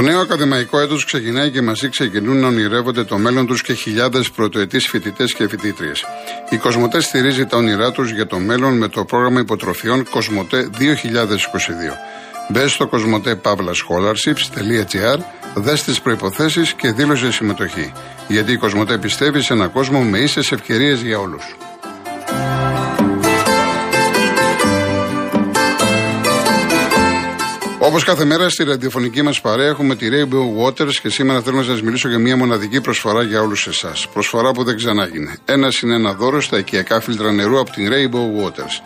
Το νέο ακαδημαϊκό έτος ξεκινάει και μαζί ξεκινούν να ονειρεύονται το μέλλον τους και χιλιάδες πρωτοετής φοιτητές και φοιτήτριες. Η Κοσμοτέ στηρίζει τα όνειρά τους για το μέλλον με το πρόγραμμα υποτροφιών Κοσμοτέ 2022. Μπε στο κοσμοτέ-scholarships.gr, δες τις προποθέσει και δήλωσε συμμετοχή. Γιατί η Κοσμοτέ πιστεύει σε έναν κόσμο με ίσες ευκαιρίες για όλους. Όπως κάθε μέρα στη ραδιοφωνική μας παρέα έχουμε τη Rainbow Waters και σήμερα θέλω να σας μιλήσω για μια μοναδική προσφορά για όλους εσάς. Προσφορά που δεν ξανάγινε. Ένα είναι ένα δώρο στα οικιακά φίλτρα νερού από την Rainbow Waters.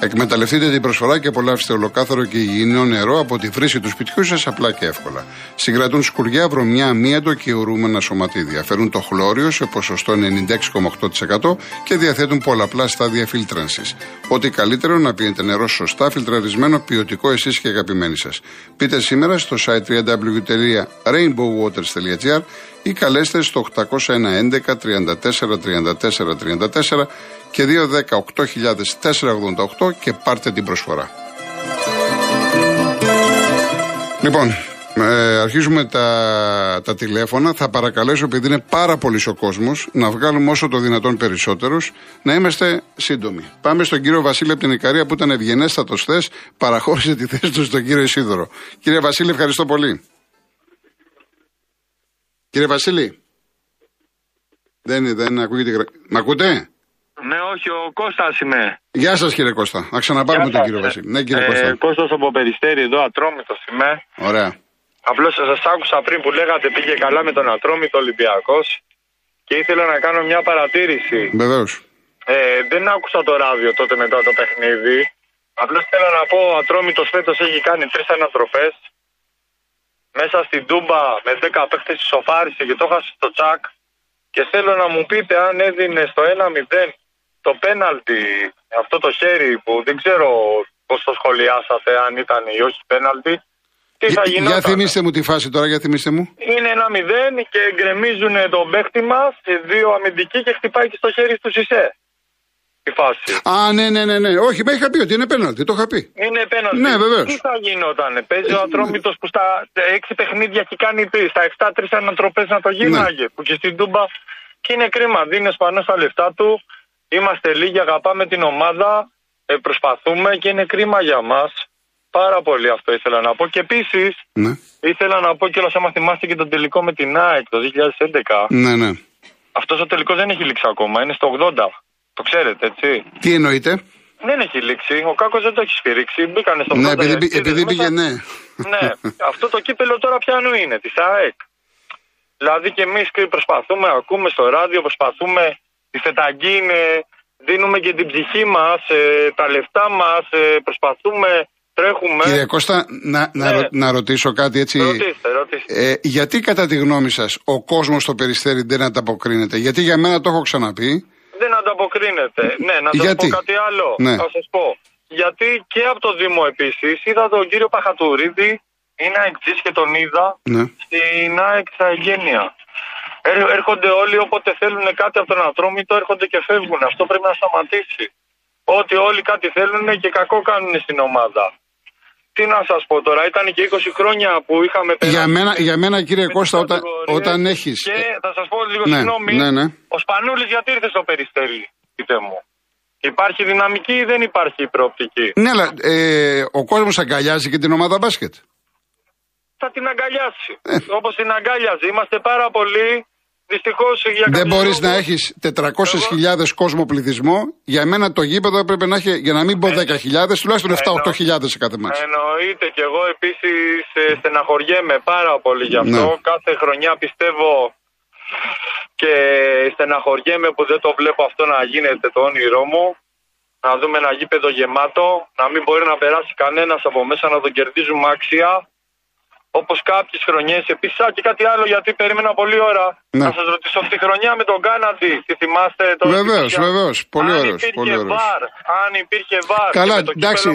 Εκμεταλλευτείτε την προσφορά και απολαύστε ολοκάθαρο και υγιεινό νερό από τη φρύση του σπιτιού σας απλά και εύκολα. Συγκρατούν σκουριά, βρωμιά, αμύαντο και ουρούμενα σωματίδια. Φέρουν το χλώριο σε ποσοστό 96,8% και διαθέτουν πολλαπλά στάδια φίλτρανσης. Ό,τι καλύτερο να πίνετε νερό σωστά, φιλτραρισμένο, ποιοτικό εσείς και αγαπημένοι σας. Πείτε σήμερα στο site www.rainbowwaters.gr ή καλέστε στο 801 11 34 34 34 και 210 και πάρτε την προσφορά. Λοιπόν, ε, αρχίζουμε τα, τα τηλέφωνα. Θα παρακαλέσω, επειδή είναι πάρα πολύς ο κόσμος, να βγάλουμε όσο το δυνατόν περισσότερους, να είμαστε σύντομοι. Πάμε στον κύριο Βασίλη από την Ικαρία που ήταν ευγενέστατος θε, παραχώρησε τη θέση του στον κύριο Ισίδωρο. Κύριε Βασίλη, ευχαριστώ πολύ. Κύριε Βασίλη. Δεν, δεν ακούγεται. Μ' ακούτε; Ναι, όχι, ο Κώστας είμαι. Γεια σας κύριε Κώστα. Να ξαναπάρουμε τον κύριο Βασίλη. Ναι, κύριε ε, Κώστα. Κώστας από Περιστέρη εδώ, ατρόμητος είμαι. Ωραία. Απλώς σας άκουσα πριν που λέγατε πήγε καλά με τον ατρόμητο Ολυμπιακός και ήθελα να κάνω μια παρατήρηση. Βεβαίως. Ε, δεν άκουσα το ράδιο τότε μετά το παιχνίδι. Απλώς θέλω να πω ο ατρόμητος φέτος έχει κάνει τρεις ανατροπές. Μέσα στην Τούμπα με 10 παίχτε ισοφάρισε και το έχασε στο τσακ. Και θέλω να μου πείτε αν έδινε στο 1-0 το πέναλτι, αυτό το χέρι που δεν ξέρω πώς το σχολιάσατε, αν ήταν ή όχι πέναλτι, τι θα γινόταν. Για θυμίστε μου τη φάση τώρα, για θυμίστε μου. Είναι ένα μηδέν και γκρεμίζουν τον παίχτη μας, δύο αμυντικοί και χτυπάει και στο χέρι του Σισε. Η φάση. Α, ναι, ναι, ναι, ναι. Όχι, με είχα πει ότι είναι πέναλτι, το είχα πει. Είναι πέναλτι. Ναι, βεβαίως. Τι θα γινόταν, παίζει ο Ατρόμητος που στα έξι παιχνίδια έχει κάνει τρεις, στα 7 τρεις ανατροπέ να το γίναγε. Ναι. Που και στην Τούμπα και είναι κρίμα. Δίνει πάνω στα λεφτά του, Είμαστε λίγοι, αγαπάμε την ομάδα, ε, προσπαθούμε και είναι κρίμα για μας. Πάρα πολύ αυτό ήθελα να πω. Και επίσης ναι. ήθελα να πω κιόλα, άμα θυμάστε και τον τελικό με την ΑΕΚ το 2011. Ναι, ναι. Αυτός ο τελικός δεν έχει λήξει ακόμα, είναι στο 80. Το ξέρετε, έτσι. Τι εννοείτε; Δεν έχει λήξει. Ο Κάκος δεν το έχει σφυρίξει. Μπήκανε στο 80. Ναι, επειδή, επειδή πήγε, ναι. ναι. Αυτό το κύπελο τώρα πιανού είναι, της ΑΕΚ. Δηλαδή και εμείς προσπαθούμε, ακούμε στο ράδιο, προσπαθούμε Τη φεταγκή είναι, δίνουμε και την ψυχή μας, ε, τα λεφτά μας, ε, προσπαθούμε, τρέχουμε. Κύριε Κώστα, να, να, ναι. να ρωτήσω κάτι έτσι. Ρωτήστε, ρωτήστε. Ε, γιατί κατά τη γνώμη σας ο κόσμος στο περιστέρι δεν ανταποκρίνεται, Γιατί για μένα το έχω ξαναπεί. Δεν ανταποκρίνεται. Ναι, να σας πω κάτι άλλο. Ναι. Θα σας πω. Γιατί και από το Δήμο επίσης είδα τον κύριο Παχατουρίδη, είναι αεξή και τον είδα ναι. στην ΑΕΚ Έρχονται όλοι όποτε θέλουν κάτι από τον Ατρόμητο, έρχονται και φεύγουν. Αυτό πρέπει να σταματήσει. Ότι όλοι κάτι θέλουν και κακό κάνουν στην ομάδα. Τι να σας πω τώρα, ήταν και 20 χρόνια που είχαμε περάσει. Για μένα, για μένα κύριε Κώστα, όταν, όταν έχει. Και θα σας πω λίγο ναι, συγγνώμη. Ναι, ναι. Ο Σπανούλης γιατί ήρθε στο περιστέρι, πείτε μου. Υπάρχει δυναμική ή δεν υπάρχει προοπτική; Ναι, αλλά ε, ο κόσμος αγκαλιάζει και την ομάδα μπάσκετ. Θα την αγκαλιάσει. Ε. Όπως την αγκάλιαζε. Είμαστε πάρα πολύ Δυστυχώς για Δεν μπορείς να έχεις 400.000 κόσμο πληθυσμό. Για μένα το γήπεδο έπρεπε να έχει, για να μην πω 10.000, τουλάχιστον 7-8.000 σε κάθε μάτι. Εννοείται και εγώ επίσης ε, στεναχωριέμαι πάρα πολύ γι' αυτό. Ναι. Κάθε χρονιά πιστεύω και στεναχωριέμαι που δεν το βλέπω αυτό να γίνεται το όνειρό μου. Να δούμε ένα γήπεδο γεμάτο, να μην μπορεί να περάσει κανένας από μέσα να τον κερδίζουμε άξια. Όπως κάποιες χρονιές. Επίσης, και κάτι άλλο γιατί περίμενα πολλή ώρα. Ναι. Να σας ρωτήσω αυτή τη χρονιά με τον Κάναντι. Τι θυμάστε το Βεβαίως, βεβαίως. Πολύ ωραίος. Αν υπήρχε βαρ. Αν υπήρχε βαρ. Καλά, εντάξει.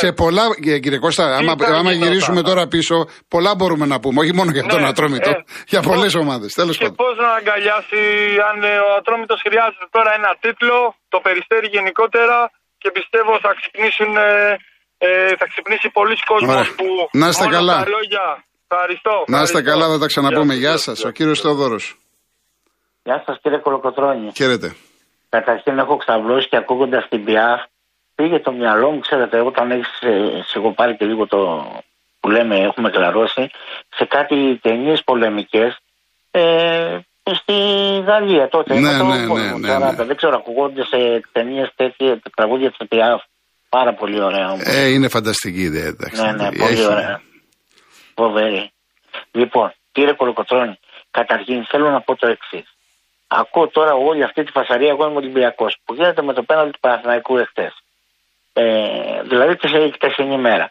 Σε πολλά, κύριε Κώστα, άμα, άμα γυρίσουμε τώρα πίσω, πολλά μπορούμε να πούμε. Όχι μόνο για τον ναι, Ατρόμητο. Ε, για πολλές ομάδες. Τέλος πάντων. Και πώς να αγκαλιάσει, αν ε, ο Ατρόμητος χρειάζεται τώρα ένα τίτλο, το περιστέρι γενικότερα και πιστεύω θα ξυπνήσουν. Ε, ε, θα ξυπνήσει πολλοί κόσμο που να είστε καλά. τα λόγια Ευχαριστώ. Να είστε καλά, θα τα ξαναπούμε. Γεια σας. Ο κύριος Θεοδόρο. Γεια σας κύριε Κολοκοτρόνη. Χαίρετε. Καταρχήν έχω ξαβλώσει και ακούγοντας την ΠΙΑΦ πήγε το μυαλό μου, ξέρετε, όταν έχεις σιγοπάρει και λίγο το που λέμε έχουμε κλαρώσει, σε κάτι ταινίες πολεμικές ε, στη Γαλλία τότε. Ναι, ναι, ναι, ναι, ναι, Δεν ξέρω, ακούγονται σε ταινίες τέτοιες τραγούδια της ΠΙΑΦ. Πάρα πολύ ωραία όμως. Ε, είναι φανταστική ιδέα, εντάξει. Ναι, ναι, πολύ ωραία. Φοβερή. Λοιπόν, κύριε Κολοκοτρώνη, καταρχήν θέλω να πω το εξής. Ακούω τώρα όλη αυτή τη φασαρία, εγώ είμαι Ολυμπιακός, που γίνεται με το πέναλτι του Παναθηναϊκού εχθές. Ε, δηλαδή τη χτεσινή μέρα.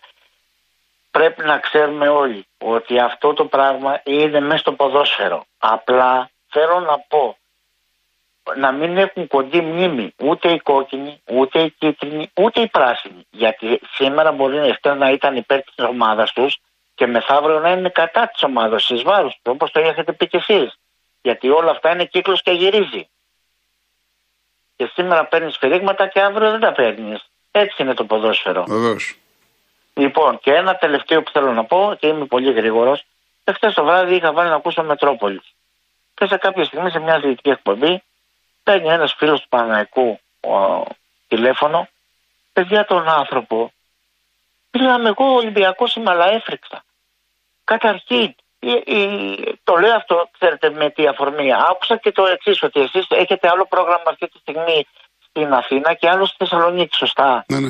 Πρέπει να ξέρουμε όλοι ότι αυτό το πράγμα είναι μέσα στο ποδόσφαιρο. Απλά θέλω να πω να μην έχουν κοντή μνήμη ούτε οι κόκκινοι, ούτε οι κίτρινοι, ούτε οι πράσινοι. Γιατί σήμερα μπορεί να, να ήταν υπέρ της ομάδας τους και μεθαύριο να είναι κατά της ομάδας, τη βάρου τους, όπως το έχετε πει κι εσείς. Γιατί όλα αυτά είναι κύκλος και γυρίζει. Και σήμερα παίρνεις φυρίγματα και αύριο δεν τα παίρνεις. Έτσι είναι το ποδόσφαιρο. Βεβαίως. Λοιπόν, και ένα τελευταίο που θέλω να πω, και είμαι πολύ γρήγορος. Εχθές το βράδυ είχα βάλει να ακούσω Μετρόπολης. Και σε κάποια στιγμή σε μια δυτική εκπομπή παίρνει ένας φίλος του Παναϊκού τηλέφωνο. Παιδιά τον άνθρωπο. Μιλάμε εγώ Ολυμπιακός είμαι, αλλά έφρυξα. Καταρχήν, το λέω αυτό, ξέρετε, με τη αφορμή. Άκουσα και το εξής, ότι εσείς έχετε άλλο πρόγραμμα αυτή τη στιγμή στην Αθήνα και άλλο στη Θεσσαλονίκη, σωστά; Ναι, ναι.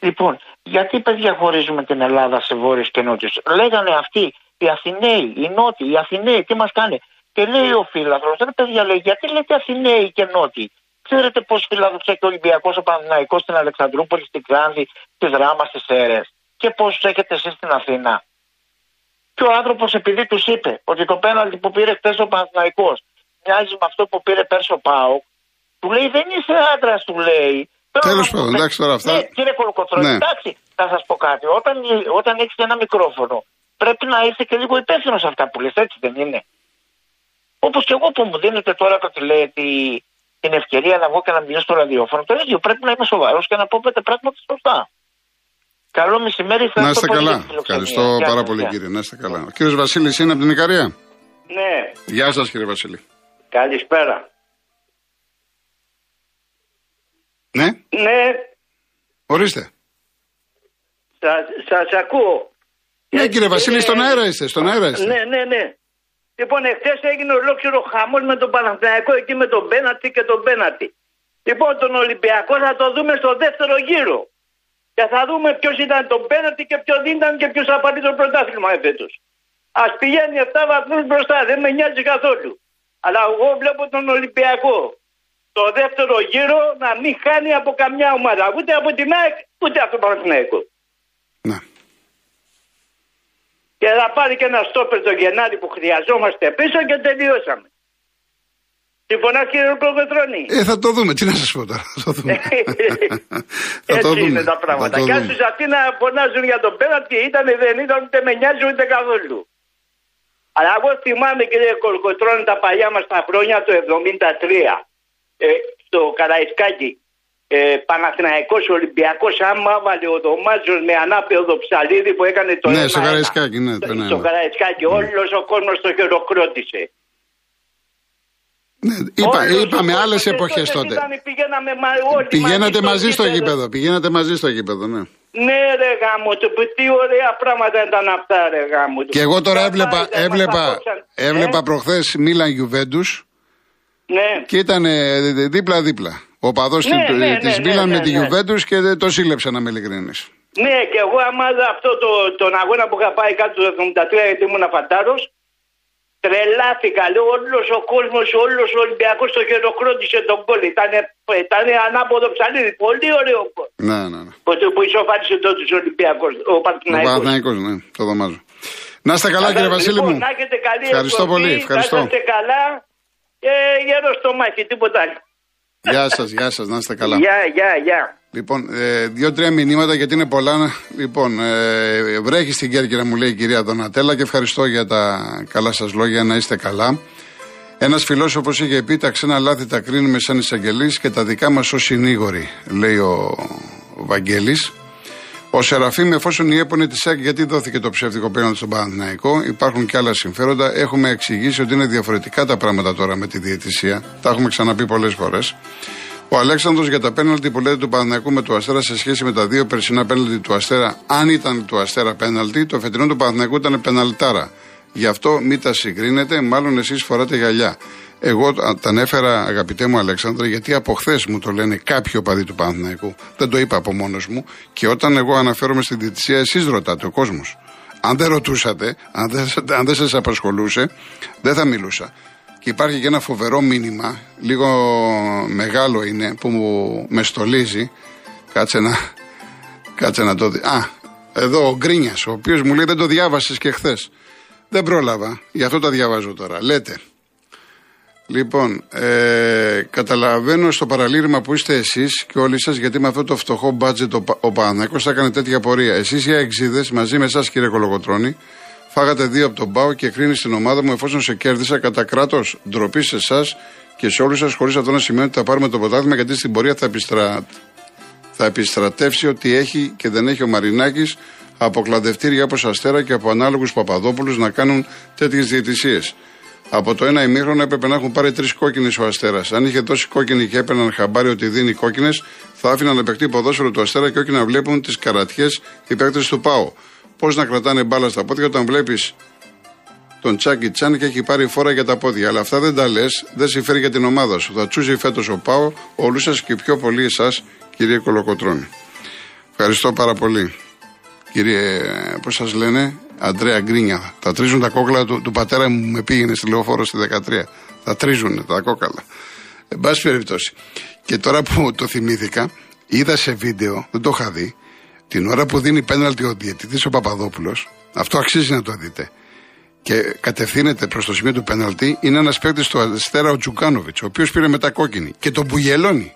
Λοιπόν, γιατί παιδιά χωρίζουμε την Ελλάδα σε βόρειου και νότιου. Λέγανε αυτοί οι Αθηναίοι, οι Νότιοι, οι Αθηναίοι, τι μας κάνει. Και λέει ο φίλαθρο, δεν παιδιά λέει, γιατί λέτε Αθηναίοι και Νότιοι; Ξέρετε πώς φιλάδοξε και ο Ολυμπιακός, ο Παναναϊκό στην Αλεξανδρούπολη, στην Κράνδη, στη Δράμα, στις Έρε. Και πώς έχετε εσείς στην Αθήνα; Και ο άνθρωπος επειδή τους είπε ότι το πέναλτι που πήρε χθες ο Παναναϊκό μοιάζει με αυτό που πήρε πέρσι ο Πάο, του λέει δεν είσαι άντρας, του λέει. Τέλος πάντων, εντάξει τώρα αυτά. Ναι, κύριε Κολοκοτρόνη, ναι. εντάξει, θα σας πω κάτι. Όταν, όταν έχεις ένα μικρόφωνο, πρέπει να είσαι και λίγο υπεύθυνος σε αυτά που λες, έτσι δεν είναι. Όπως και εγώ που μου δίνετε τώρα το τη, την ευκαιρία να βγω και να μιλήσω στο ραδιόφωνο, το ίδιο πρέπει να είμαι σοβαρός και να πω πέντε πράγματα σωστά. Καλό μεσημέρι, θα Να είστε καλά. Ευχαριστώ πάρα πολύ, κύριε. Να είστε καλά. Ο κύριος Βασίλης είναι από την Ικαρία; Ναι. Γεια σας, κύριε Βασίλη. Καλησπέρα. Ναι; Ναι. Ορίστε. Σας ακούω. Ναι, κύριε Βασίλη, στον αέρα είστε. Στον αέρα είστε. Ναι, ναι, ναι. Λοιπόν, εχθές έγινε ολόκληρο χαμός με τον Παναθηναϊκό εκεί με τον Μπένατη και τον Μπένατη. Λοιπόν, τον Ολυμπιακό θα το δούμε στο δεύτερο γύρο. Και θα δούμε ποιος ήταν τον Πένατη και ποιος δεν ήταν και ποιος θα πάρει το πρωτάθλημα εφέτος. Α πηγαίνει 7 βαθμούς μπροστά, δεν με νοιάζει καθόλου. Αλλά εγώ βλέπω τον Ολυμπιακό το δεύτερο γύρο να μην χάνει από καμιά ομάδα. Ούτε από την ΑΕΚ, ούτε από τον Παναθηναϊκό. Ναι. Και θα πάρει και ένα στόπερ το Γενάρη που χρειαζόμαστε πίσω και τελειώσαμε. Συμφωνάς κύριε Κοκοτρώνη; Ε, θα το δούμε. Τι να σας πω τώρα. Θα το δούμε. θα Έτσι το δούμε. είναι τα πράγματα. Και αν στου Αθήνα φωνάζουν για τον πέναλτι, ήταν δεν ήταν, ούτε με νοιάζει ούτε καθόλου. Αλλά εγώ θυμάμαι κύριε Κολοκοτρώνη τα παλιά μας τα χρόνια το 73 ε, στο Καραϊσκάκι. Ε, Παναθηναϊκός Ολυμπιακός άμα βάλε ο Δωμάζος με ανάπεδο ψαλίδι που έκανε το Ναι, στο Καραϊσκάκι, ναι. Το, στο Καραϊσκάκι, ναι. όλος ο κόσμος το χειροκρότησε. Ναι, είπα, είπαμε άλλες εποχές τότε. Πηγαίνατε μαζί στο γήπεδο. Πηγαίνατε μαζί στο γήπεδο, ναι. Ναι, ρε γάμο του, τι ωραία πράγματα ήταν αυτά, ρε γάμο του. Και εγώ τώρα έβλεπα, έβλεπα, έβλεπα ε; προχθές Μίλαν Γιουβέντου. Ναι. Και ήταν δίπλα-δίπλα. Ο παδός ναι, τη ναι, ναι, Μίλαν με τη Γιουβέντους και το σύλλεψε να με ειλικρινής. Ναι, και εγώ άμα αυτό το, τον αγώνα που είχα πάει κάτω το 73 γιατί ήμουν φαντάρο, Τρελάθηκα, λέω όλος ο κόσμος, όλος ο Ολυμπιακός το χειροκρότησε τον κόλλη. Ήταν, ήταν ανάποδο ψαλίδι. Πολύ ωραίο κόλλη. Ναι, ναι, ναι. Που, που ισοφάρισε τότε ο Ολυμπιακός. Ο Παναθηναϊκός. ναι, το δωμάζω. Να είστε καλά, κύριε Βασίλη λοιπόν, μου. Να έχετε καλή Ευχαριστώ πολύ. Ευχαριστώ. Να είστε καλά και γερό στο μάχη, τίποτα άλλο. Γεια σας, γεια σας, να είστε καλά. Γεια, γεια, γεια. Λοιπόν, ε, δύο-τρία μηνύματα γιατί είναι πολλά. Λοιπόν, ε, βρέχει στην Κέρκυρα, μου λέει η κυρία Δονατέλα και ευχαριστώ για τα καλά σας λόγια, να είστε καλά. Ένας φιλόσοφο είχε πει: Τα ξένα λάθη τα κρίνουμε σαν εισαγγελείς και τα δικά μας ως συνήγοροι, λέει ο, ο Βαγγέλης. Ο Σεραφείμ, εφόσον η έπονε τη ΣΑΚ, γιατί δόθηκε το ψεύτικο πέναλτι στον Παναθηναϊκό, υπάρχουν και άλλα συμφέροντα. Έχουμε εξηγήσει ότι είναι διαφορετικά τα πράγματα τώρα με τη διαιτησία. Τα έχουμε ξαναπεί πολλές φορές. Ο Αλέξανδρος για τα πέναλτι που λέτε του Παναθηναϊκού με του Αστέρα σε σχέση με τα δύο περσινά πέναλτι του Αστέρα, αν ήταν του Αστέρα πέναλτι, το φετινό του Παναθηναϊκού ήταν πεναλτάρα. Γι' αυτό μην τα συγκρίνετε, μάλλον εσείς φοράτε γυαλιά. Εγώ τα ανέφερα, αγαπητέ μου Αλέξανδρα, γιατί από χθες μου το λένε κάποιοι οπαδοί του Παναθηναϊκού. Δεν το είπα από μόνος μου. Και όταν εγώ αναφέρομαι στην διετησία, εσείς ρωτάτε, ο κόσμος. Αν δεν ρωτούσατε, αν δεν, αν δεν σας απασχολούσε, δεν θα μιλούσα. Και υπάρχει και ένα φοβερό μήνυμα, λίγο μεγάλο είναι, που μου με στολίζει. Κάτσε να, κάτσε να το δει. Α, εδώ ο Γκρίνιας, ο οποίος μου λέει δεν το διάβασες και χθες. Δεν πρόλαβα, γι' αυτό τα διαβάζω τώρα. Λέτε, Λοιπόν, ε, καταλαβαίνω στο παραλήρημα που είστε εσείς και όλοι σας, γιατί με αυτό το φτωχό μπάτζετ ο, ο Παναθηναϊκός θα έκανε τέτοια πορεία. Εσείς οι αεξίδε, μαζί με εσάς κύριε Κολογοτρόνη, φάγατε δύο από τον Πάο και κρίνει στην ομάδα μου εφόσον σε κέρδισα κατά κράτος ντροπή σε εσάς και σε όλους σας, χωρίς αυτό να σημαίνει ότι θα πάρουμε το ποτάθλημα, γιατί στην πορεία θα, επιστρα... θα επιστρατεύσει ότι έχει και δεν έχει ο Μαρινάκης από κλαδευτήρια όπως Αστέρα και από ανάλογους Παπαδόπουλους να κάνουν τέτοιες διαιτησίες. Από το ένα ημίχρονο έπρεπε να έχουν πάρει τρεις κόκκινες ο Αστέρας. Αν είχε δώσει κόκκινη και έπαιρναν χαμπάρι ότι δίνει κόκκινες, θα άφηναν να παιχτεί ποδόσφαιρο του Αστέρα και όχι να βλέπουν τις καρατιές οι παίκτες του Πάου. Πώς να κρατάνε μπάλα στα πόδια όταν βλέπεις τον Τσάκι Τσάν και έχει πάρει φόρα για τα πόδια. Αλλά αυτά δεν τα λες, δεν συμφέρει για την ομάδα σου. Θα τσούζει φέτος ο Πάο, όλους σας και πιο πολύ εσάς, κύριε Κολοκοτρόνη. Ευχαριστώ πάρα πολύ. Κύριε, πώς σας λένε, Αντρέα Γκρίνια. Τα τρίζουν τα κόκαλα του, του πατέρα μου με πήγαινε στη λεωφόρο στη 13. Τα τρίζουν τα κόκαλα. Εν πάση περιπτώσει. Και τώρα που το θυμήθηκα, είδα σε βίντεο, δεν το είχα δει, την ώρα που δίνει πέναλτι ο διαιτητής ο Παπαδόπουλος. Αυτό αξίζει να το δείτε. Και κατευθύνεται προς το σημείο του πέναλτι, είναι ένας παίκτης του Αστέρα ο Τζουκάνοβιτς, ο οποίος πήρε μετά κόκκινη και τον μπουγελώνει.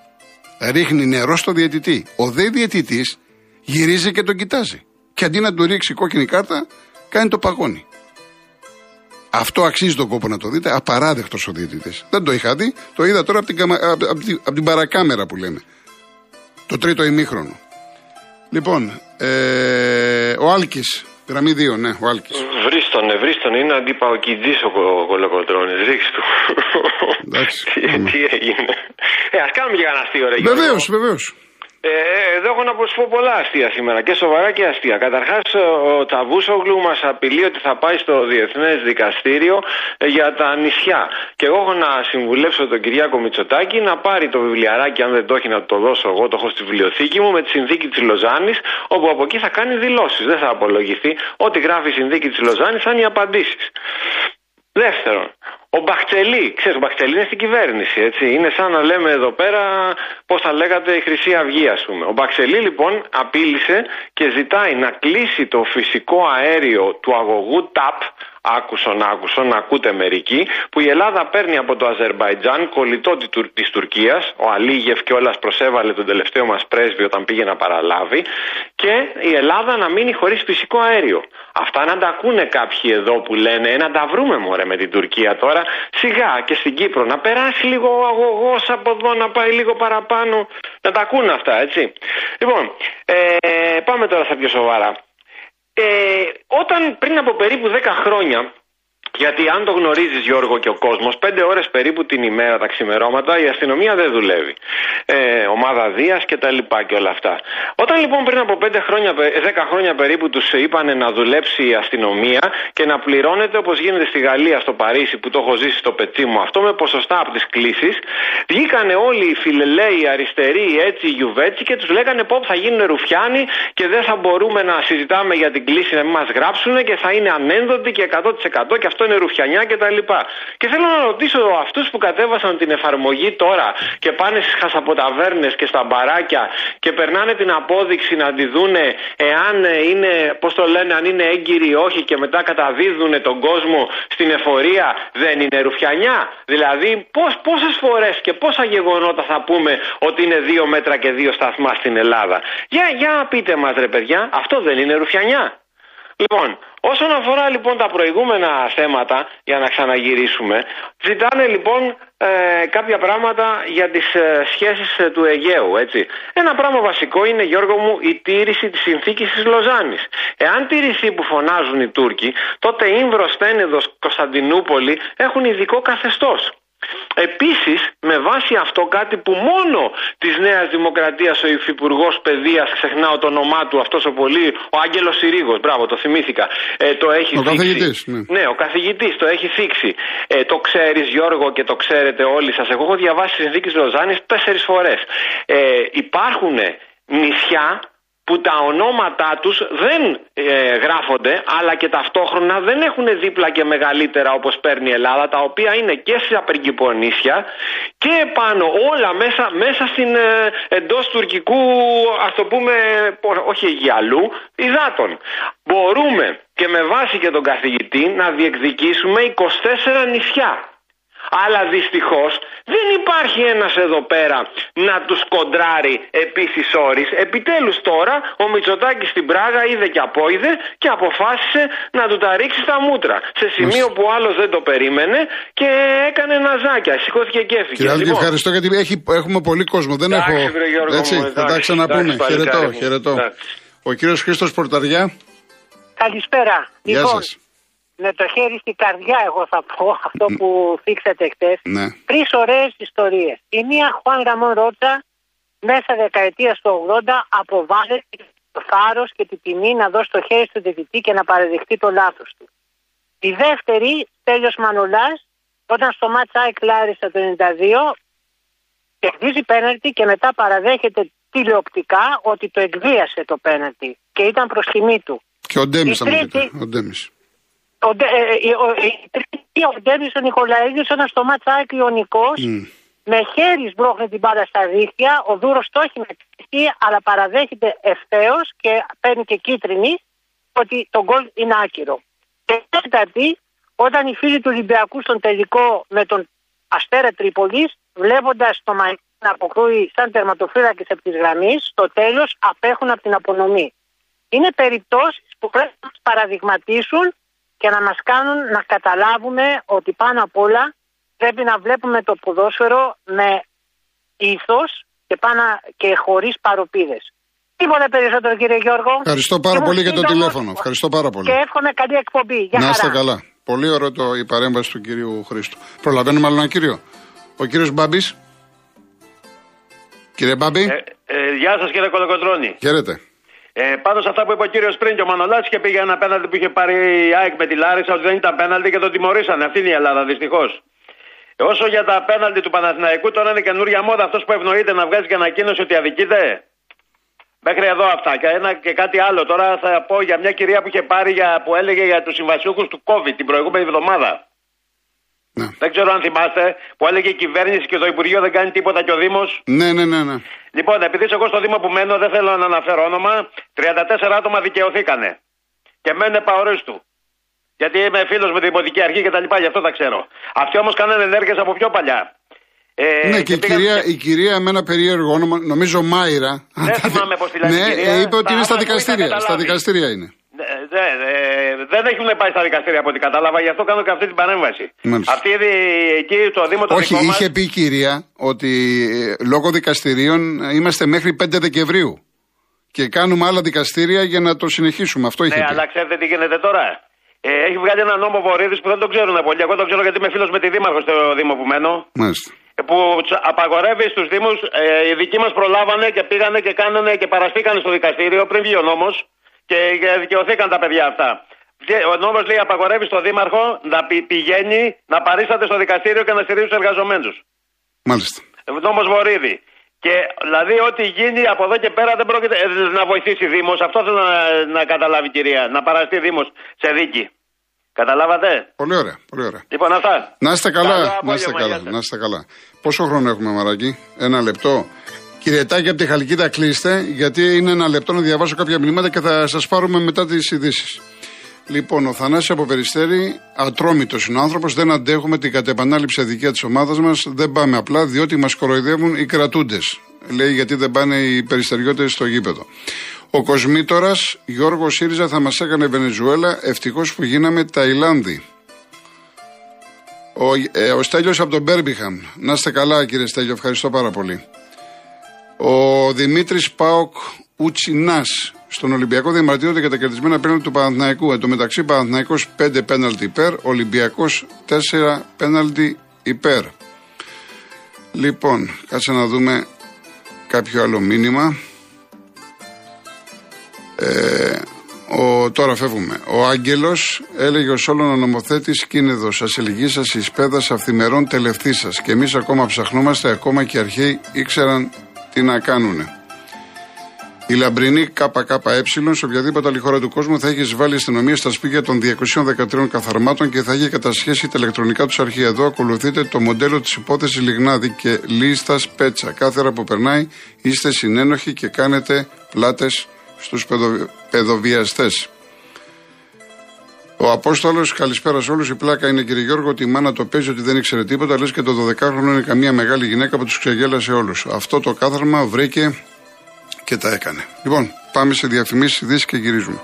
Ρίχνει νερό στο διαιτητή. Ο δε διαιτητής γυρίζει και τον κοιτάζει. Και αντί να του ρίξει κόκκινη κάρτα, κάνει το παγόνι. Αυτό αξίζει τον κόπο να το δείτε. Απαράδεκτος ο διαιτητής. Δεν το είχα δει. Το είδα τώρα από την, από, την, από την παρακάμερα που λέμε. Το τρίτο ημίχρονο. Λοιπόν, ε, ο Άλκης, γραμμή 2, ναι, ο Άλκης. Βρίστονε, βρίστονε, είναι αντιπαοκυντή ο, ο κολοκοτρόνη. Ρίξ του. τι, τι έγινε. Ε, ας κάνουμε και κανένα αστείο, ρε. Βεβαίως, βεβαίως. Ε, εδώ έχω να πω πολλά αστεία σήμερα και σοβαρά και αστεία. Καταρχάς, ο Τσαβούσογλου μας απειλεί ότι θα πάει στο Διεθνές Δικαστήριο ε, για τα νησιά. Και εγώ έχω να συμβουλεύσω τον Κυριάκο Μητσοτάκη να πάρει το βιβλιαράκι, αν δεν το έχει να το δώσω εγώ, το έχω στη βιβλιοθήκη μου, με τη συνθήκη της Λοζάνης, όπου από εκεί θα κάνει δηλώσεις. Δεν θα απολογηθεί. Ό,τι γράφει η συνθήκη της Λοζάνης θα είναι οι απαντήσεις. Δεύτερον, ο Μπαχτσελή, ξέρεις, ο Μπαχτσελή είναι στην κυβέρνηση, έτσι. Είναι σαν να λέμε εδώ πέρα, πώς θα λέγατε, η Χρυσή Αυγή, ας πούμε. Ο Μπαχτσελή, λοιπόν, απείλησε και ζητάει να κλείσει το φυσικό αέριο του αγωγού ΤΑΠ, άκουσον, άκουσον, ακούτε μερικοί, που η Ελλάδα παίρνει από το Αζερβαϊτζάν, κολλητό τη Τουρκίας. Ο Αλίγεφ και όλας προσέβαλε τον τελευταίο μας πρέσβη όταν πήγε να παραλάβει. Και η Ελλάδα να μείνει χωρίς φυσικό αέριο. Αυτά να τα ακούνε κάποιοι εδώ που λένε, «Ε, να τα βρούμε μωρέ με την Τουρκία τώρα, σιγά και στην Κύπρο, να περάσει λίγο ο αγωγός από εδώ, να πάει λίγο παραπάνω. Να τα ακούνε αυτά, έτσι. Λοιπόν, ε, πάμε τώρα στα πιο σοβαρά. Ε, όταν πριν από περίπου 10 χρόνια γιατί αν το γνωρίζεις, Γιώργο, και ο κόσμος, πέντε ώρες περίπου την ημέρα τα ξημερώματα η αστυνομία δεν δουλεύει. Ε, ομάδα Δίας και τα λοιπά και όλα αυτά. Όταν λοιπόν πριν από πέντε χρόνια, δέκα χρόνια περίπου τους είπαν να δουλέψει η αστυνομία και να πληρώνεται όπως γίνεται στη Γαλλία, στο Παρίσι, που το έχω ζήσει στο πετσί μου αυτό, με ποσοστά από τις κλήσεις, βγήκανε όλοι οι φιλελέοι, οι αριστεροί, έτσι, οι γιουβέτσι και τους λέγανε πω θα γίνουν ρουφιάνοι και δεν θα μπορούμε να συζητάμε για την κλήση να μην μας γράψουν και θα είναι ανένδοτοι και 100% και αυτό αυτό είναι ρουφιανιά κτλ. Και, και θέλω να ρωτήσω αυτούς που κατέβασαν την εφαρμογή τώρα και πάνε στις χασαποταβέρνες και στα μπαράκια και περνάνε την απόδειξη να τη δούνε εάν είναι, πώς το λένε, αν είναι έγκυροι ή όχι και μετά καταδίδουν τον κόσμο στην εφορία, δεν είναι ρουφιανιά. Δηλαδή, πόσες φορές και πόσα γεγονότα θα πούμε ότι είναι δύο μέτρα και δύο σταθμά στην Ελλάδα. Για, για πείτε μας, ρε παιδιά, αυτό δεν είναι ρουφιανιά. Λοιπόν, όσον αφορά λοιπόν τα προηγούμενα θέματα, για να ξαναγυρίσουμε, ζητάνε λοιπόν ε, κάποια πράγματα για τις ε, σχέσεις ε, του Αιγαίου, έτσι. Ένα πράγμα βασικό είναι, Γιώργο μου, η τήρηση της συνθήκης της Λοζάνης. Εάν τηρηθεί που φωνάζουν οι Τούρκοι, τότε Ήμβρος, Στένεδος, Κωνσταντινούπολη έχουν ειδικό καθεστώς. Επίσης, με βάση αυτό κάτι που μόνο της Νέας Δημοκρατίας ο Υφυπουργός Παιδείας, ξεχνάω το όνομά του, αυτός ο πολύ, ο Άγγελος Συρίγος, μπράβο, το θυμήθηκα. Ε, το έχει ο καθηγητής. Ναι. ναι, ο καθηγητής το έχει θίξει. Ε, το ξέρεις, Γιώργο, και το ξέρετε όλοι σας. Εγώ έχω διαβάσει τις συνθήκες Λοζάνης τέσσερις φορές. Ε, υπάρχουν νησιά που τα ονόματά τους δεν ε, γράφονται αλλά και ταυτόχρονα δεν έχουν δίπλα και μεγαλύτερα όπως παίρνει η Ελλάδα τα οποία είναι και σε απεργυπονήσια και πάνω όλα μέσα, μέσα στην ε, εντός τουρκικού ας το πούμε όχι γυαλού υδάτων. Μπορούμε και με βάση και τον καθηγητή να διεκδικήσουμε 24 νησιά. Αλλά δυστυχώς δεν υπάρχει ένας εδώ πέρα να τους κοντράρει επίσης όρει. Επιτέλους τώρα ο Μητσοτάκης στην Πράγα είδε και απόειδε και αποφάσισε να του τα ρίξει στα μούτρα. Σε σημείο που άλλος δεν το περίμενε και έκανε ναζάκια. Σηκώθηκε και έφυγε. Κύριε λοιπόν, ευχαριστώ γιατί έχει, έχουμε πολύ κόσμο. Δεν έχω. Έτσι, μου, θα τα ξαναπούμε. Χαιρετώ, χαιρετώ. Ο κύριος Χρήστος Πορταριά. Καλησπέρα. Γεια λοιπόν, σας με το χέρι στην καρδιά, εγώ θα πω αυτό που θίξατε χτε. Ναι. Τρεις ωραίες ιστορίες. Η μία, Χουάν Ραμόν Ρότσα, μέσα δεκαετίας του 80, αποβάλλεται το θάρρος και την τιμή να δώσει το χέρι στον διαιτητή και να παραδεχτεί το λάθος του. Η δεύτερη, Τέλειο Μανολάς, όταν στο μάτσα ΑΕΚ Λάρισα το 92, κερδίζει πέναλτι και μετά παραδέχεται τηλεοπτικά ότι το εκβίασε το πέναλτι και ήταν προς τιμή του. Και ο Ντέμις θα Ο ο, ε, ο Ντέβις ο Νικολαίδης όταν στο ματσάκι Ιωνικός mm. με χέρι σμπρώχνει την μπάλα στα δίχτυα, ο Δούρος το έχει μετρήσει αλλά παραδέχεται ευθέως και παίρνει και κίτρινη ότι το γκολ είναι άκυρο. Και τέταρτη, όταν οι φίλοι του Ολυμπιακού στον τελικό με τον Αστέρα Τρίπολης βλέποντας το Μαϊνί να αποκρούει σαν τερματοφύλακες από τις γραμμές, στο τέλος απέχουν από την απονομή. Είναι περιπτώσεις που πρέπει να παραδειγματίσουν και να μας κάνουν να καταλάβουμε ότι πάνω απ' όλα πρέπει να βλέπουμε το ποδόσφαιρο με ήθος και, πάνω, και χωρίς παροπίδες. Τίποτα περισσότερο κύριε Γιώργο. Ευχαριστώ πάρα πολύ για το τηλέφωνο. Ευχαριστώ πάρα πολύ. Και εύχομαι καλή εκπομπή. Για να είστε καλά. Πολύ ωραίο το, η παρέμβαση του κυρίου Χρήστου. Προλαβαίνουμε άλλο ένα κύριο. Ο κύριος Μπάμπης. Κύριε Μπάμπη. Ε, ε, γεια σας κύριε Κολοκοτρώνη. Χαίρετε. Ε, Πάντως αυτά που είπε ο κύριος πριν και ο Μανολάτη και πήγε ένα πέναλτι που είχε πάρει η ΑΕΚ με τη Λάρισα ότι δεν ήταν πέναλτι και το τιμωρήσανε. Αυτή είναι η Ελλάδα δυστυχώς. Όσο για τα πέναλτι του Παναθηναϊκού, τώρα είναι καινούρια μόδα αυτός που ευνοείται να βγάζει και ανακοίνωση ότι αδικείται. Μέχρι εδώ αυτά. Και, ένα, και κάτι άλλο. Τώρα θα πω για μια κυρία που είχε πάρει για, που έλεγε για τους συμβασιούχους του COVID την προηγούμενη εβδομάδα. Ναι. Δεν ξέρω αν θυμάστε που έλεγε η κυβέρνηση και το Υπουργείο δεν κάνει τίποτα και ο Δήμος. Ναι, ναι, ναι, ναι. Λοιπόν, επειδή εγώ στο Δήμο που μένω, δεν θέλω να αναφέρω όνομα, 34 άτομα δικαιωθήκανε. Και μένουν επαορίστου. Γιατί είμαι φίλος με την Δημοτική Αρχή και τα λοιπά, γι' αυτό τα ξέρω. Αυτοί όμως κάνανε ενέργειες από πιο παλιά. Ε, ναι, και, και η, κυρία, η κυρία με ένα περίεργο όνομα, νομίζω Μάιρα. Δεν θυμάμαι πώς τη λένε. Ναι, κυρία, είπε ότι είναι στα δικαστήρια. Στα δικαστήρια είναι. Ναι, ναι, δεν έχουν πάει στα δικαστήρια από ό,τι κατάλαβα, γι' αυτό κάνω και αυτή την παρέμβαση. Μάλιστα. Αυτή εκεί το Δήμο το Όχι, είχε πει η κυρία ότι ε, λόγω δικαστηρίων είμαστε μέχρι 5 Δεκεμβρίου. Και κάνουμε άλλα δικαστήρια για να το συνεχίσουμε. Αυτό είχε ναι, πει. αλλά ξέρετε τι γίνεται τώρα. Ε, έχει βγάλει ένα νόμο Βορύδης που δεν το ξέρουν πολύ. Εγώ το ξέρω γιατί είμαι φίλος με τη Δήμαρχο στο Δήμο που μένω. Μάλιστα. Ε, που απαγορεύει στους Δήμους, ε, οι δικοί μας προλάβανε και πήγανε και κάνανε και παραστήκανε στο δικαστήριο πριν βγει ο νόμος και δικαιωθήκαν τα παιδιά αυτά. Ο νόμος λέει απαγορεύεις στον Δήμαρχο να πηγαίνει να παρίσταται στο δικαστήριο και να στηρίζει τους εργαζομένους. Μάλιστα. Νόμος Βορύδη. Και δηλαδή ό,τι γίνει από εδώ και πέρα δεν πρόκειται ε, να βοηθήσει Δήμος. Αυτό θέλω να, να καταλάβει κυρία. Να παραστεί Δήμος σε δίκη. Καταλάβατε; Πολύ ωραία. Πολύ ωραία. Λοιπόν, αυτά. Να είστε καλά. να είστε καλά. Να είστε καλά. Πόσο χρόνο έχουμε, Μαράκι, ένα λεπτό. Κύριε Τάκη, από τη Χαλκίδα κλείστε, γιατί είναι ένα λεπτό να διαβάσω κάποια μηνύματα και θα σας πάρουμε μετά τις ειδήσεις. Λοιπόν, ο Θανάσης από Περιστέρη, ατρόμητος είναι ο άνθρωπος, δεν αντέχουμε την κατεπανάληψη αδικία της ομάδας μας. Δεν πάμε απλά διότι μας κοροϊδεύουν οι κρατούντες. Λέει γιατί δεν πάνε οι περιστεριώτε στο γήπεδο. Ο Κοσμήτορας Γιώργος ΣΥΡΙΖΑ θα μας έκανε Βενεζουέλα. Ευτυχώς που γίναμε Ταϊλάνδη. Ο, ε, ο Στέλιος από τον Μπέρμπιχαμ. Να είστε καλά κύριε Στέλιο, ευχαριστώ πάρα πολύ. Ο Δημήτρης Πάοκ Ουτσινάς στον Ολυμπιακό διαμαρτύρονται για τα κερδισμένα πέναλτι του Παναθηναϊκού. Εν τω μεταξύ, Παναθηναϊκός 5 πέναλτι υπέρ, Ολυμπιακός 4 πέναλτι υπέρ. Λοιπόν, κάτσε να δούμε κάποιο άλλο μήνυμα. Ε, ο, τώρα φεύγουμε. Ο Άγγελος έλεγε ως όλων ο νομοθέτης κίνεδος, ασελγή σας, ει πέδα αυθημερών τελευταία σας. Και εμείς ακόμα ψαχνόμαστε, ακόμα και οι αρχαίοι ήξεραν τι να κάνουνε. Η λαμπρινή ΚΚΕ σε οποιαδήποτε άλλη χώρα του κόσμου θα έχει βάλει αστυνομία στα σπίτια των 213 καθαρμάτων και θα έχει κατασχέσει τα ηλεκτρονικά τους αρχεία. Εδώ ακολουθείτε το μοντέλο της υπόθεσης Λιγνάδη και λίστας Πέτσα. Κάθε ώρα που περνάει είστε συνένοχοι και κάνετε πλάτες στους παιδοβιαστές. Ο Απόστολος, καλησπέρα σε όλους. Η πλάκα είναι, κύριε Γιώργο, ότι η μάνα το παίζει ότι δεν ήξερε τίποτα, λες και το 12χρονο είναι καμία μεγάλη γυναίκα που τους ξεγέλασε όλους. Αυτό το κάθαρμα βρήκε και τα έκανε. Λοιπόν, πάμε σε διαφημίσεις, ειδήσεις και γυρίζουμε.